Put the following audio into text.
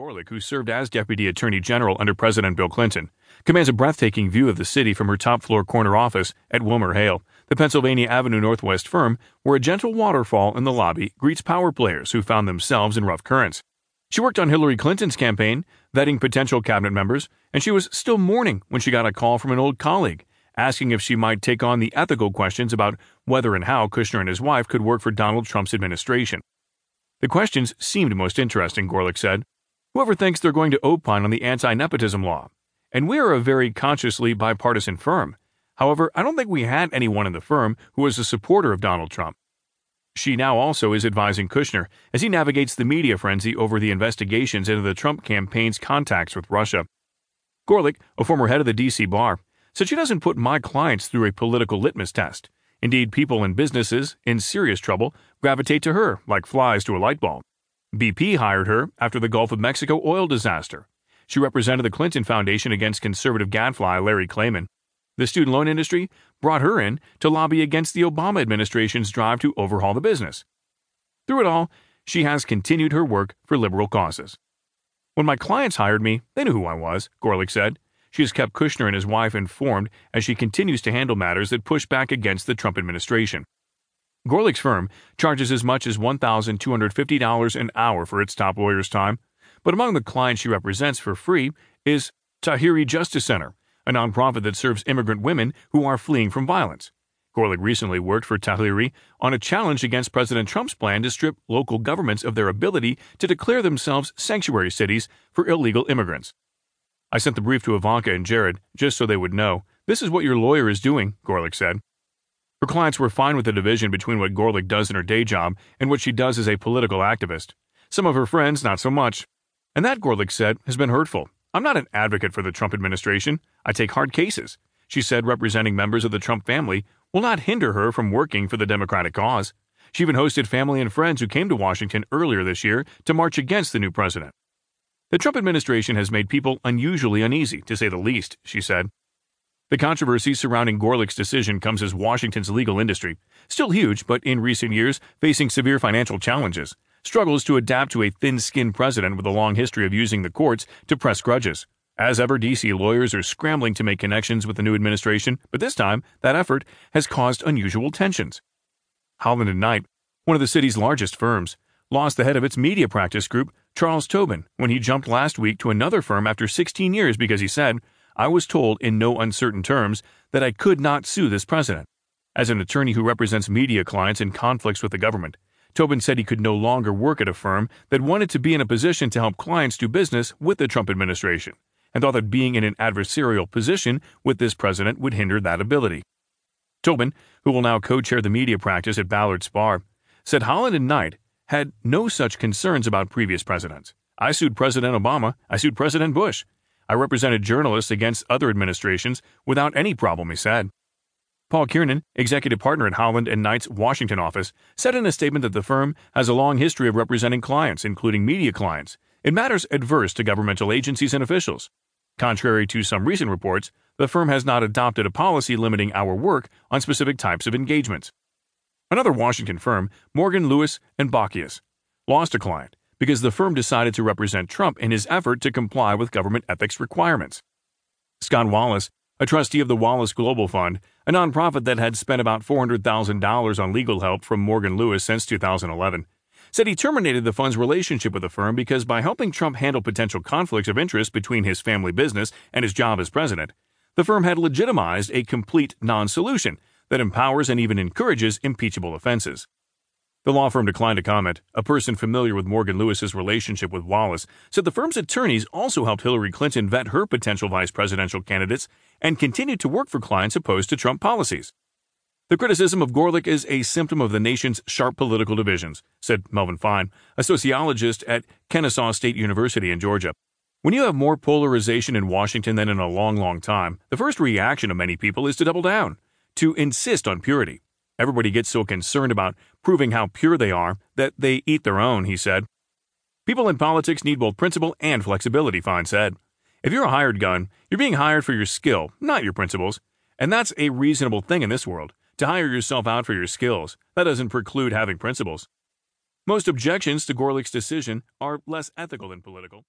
Gorelick, who served as Deputy Attorney General under President Bill Clinton, commands a breathtaking view of the city from her top floor corner office at Wilmer Hale, the Pennsylvania Avenue Northwest firm where a gentle waterfall in the lobby greets power players who found themselves in rough currents. She worked on Hillary Clinton's campaign, vetting potential cabinet members, and she was still mourning when she got a call from an old colleague asking if she might take on the ethical questions about whether and how Kushner and his wife could work for Donald Trump's administration. The questions seemed most interesting, Gorelick said. Whoever thinks they're going to opine on the anti nepotism law. And we are a very consciously bipartisan firm. However, I don't think we had anyone in the firm who was a supporter of Donald Trump. She now also is advising Kushner as he navigates the media frenzy over the investigations into the Trump campaign's contacts with Russia. Gorelick, a former head of the D.C. bar, said she doesn't put my clients through a political litmus test. Indeed, people and businesses in serious trouble gravitate to her like flies to a light bulb. BP hired her after the Gulf of Mexico oil disaster. She represented the Clinton Foundation against conservative gadfly Larry Klayman. The student loan industry brought her in to lobby against the Obama administration's drive to overhaul the business. Through it all, she has continued her work for liberal causes. When my clients hired me, they knew who I was, Gorelick said. She has kept Kushner and his wife informed as she continues to handle matters that push back against the Trump administration. Gorelick's firm charges as much as $1,250 an hour for its top lawyer's time, but among the clients she represents for free is Tahirih Justice Center, a nonprofit that serves immigrant women who are fleeing from violence. Gorelick recently worked for Tahirih on a challenge against President Trump's plan to strip local governments of their ability to declare themselves sanctuary cities for illegal immigrants. I sent the brief to Ivanka and Jared just so they would know. This is what your lawyer is doing, Gorelick said. Her clients were fine with the division between what Gorelick does in her day job and what she does as a political activist. Some of her friends, not so much. And that, Gorelick said, has been hurtful. I'm not an advocate for the Trump administration. I take hard cases. She said representing members of the Trump family will not hinder her from working for the Democratic cause. She even hosted family and friends who came to Washington earlier this year to march against the new president. The Trump administration has made people unusually uneasy, to say the least, she said. The controversy surrounding Gorelick's decision comes as Washington's legal industry, still huge but in recent years facing severe financial challenges, struggles to adapt to a thin skinned president with a long history of using the courts to press grudges. As ever, D.C. lawyers are scrambling to make connections with the new administration, but this time, that effort has caused unusual tensions. Holland and Knight, one of the city's largest firms, lost the head of its media practice group, Charles Tobin, when he jumped last week to another firm after 16 years because he said, I was told in no uncertain terms that I could not sue this president. As an attorney who represents media clients in conflicts with the government, Tobin said he could no longer work at a firm that wanted to be in a position to help clients do business with the Trump administration, and thought that being in an adversarial position with this president would hinder that ability. Tobin, who will now co chair the media practice at Ballard Spahr, said Holland and Knight had no such concerns about previous presidents. I sued President Obama. I sued President Bush. I represented journalists against other administrations without any problem, he said. Paul Kiernan, executive partner at Holland and Knight's Washington office, said in a statement that the firm has a long history of representing clients, including media clients, in matters adverse to governmental agencies and officials. Contrary to some recent reports, the firm has not adopted a policy limiting our work on specific types of engagements. Another Washington firm, Morgan Lewis and Bockius, lost a client because the firm decided to represent Trump in his effort to comply with government ethics requirements. Scott Wallace, a trustee of the Wallace Global Fund, a nonprofit that had spent about $400,000 on legal help from Morgan Lewis since 2011, said he terminated the fund's relationship with the firm because by helping Trump handle potential conflicts of interest between his family business and his job as president, the firm had legitimized a complete non solution that empowers and even encourages impeachable offenses. The law firm declined to comment. A person familiar with Morgan Lewis's relationship with Wallace said the firm's attorneys also helped Hillary Clinton vet her potential vice presidential candidates and continued to work for clients opposed to Trump policies. The criticism of Gorelick is a symptom of the nation's sharp political divisions, said Melvin Fine, a sociologist at Kennesaw State University in Georgia. When you have more polarization in Washington than in a long, long time, the first reaction of many people is to double down to insist on purity. Everybody gets so concerned about proving how pure they are that they eat their own, he said. People in politics need both principle and flexibility, Fine said. If you're a hired gun, you're being hired for your skill, not your principles. And that's a reasonable thing in this world, to hire yourself out for your skills. That doesn't preclude having principles. Most objections to Gorelick's decision are less ethical than political.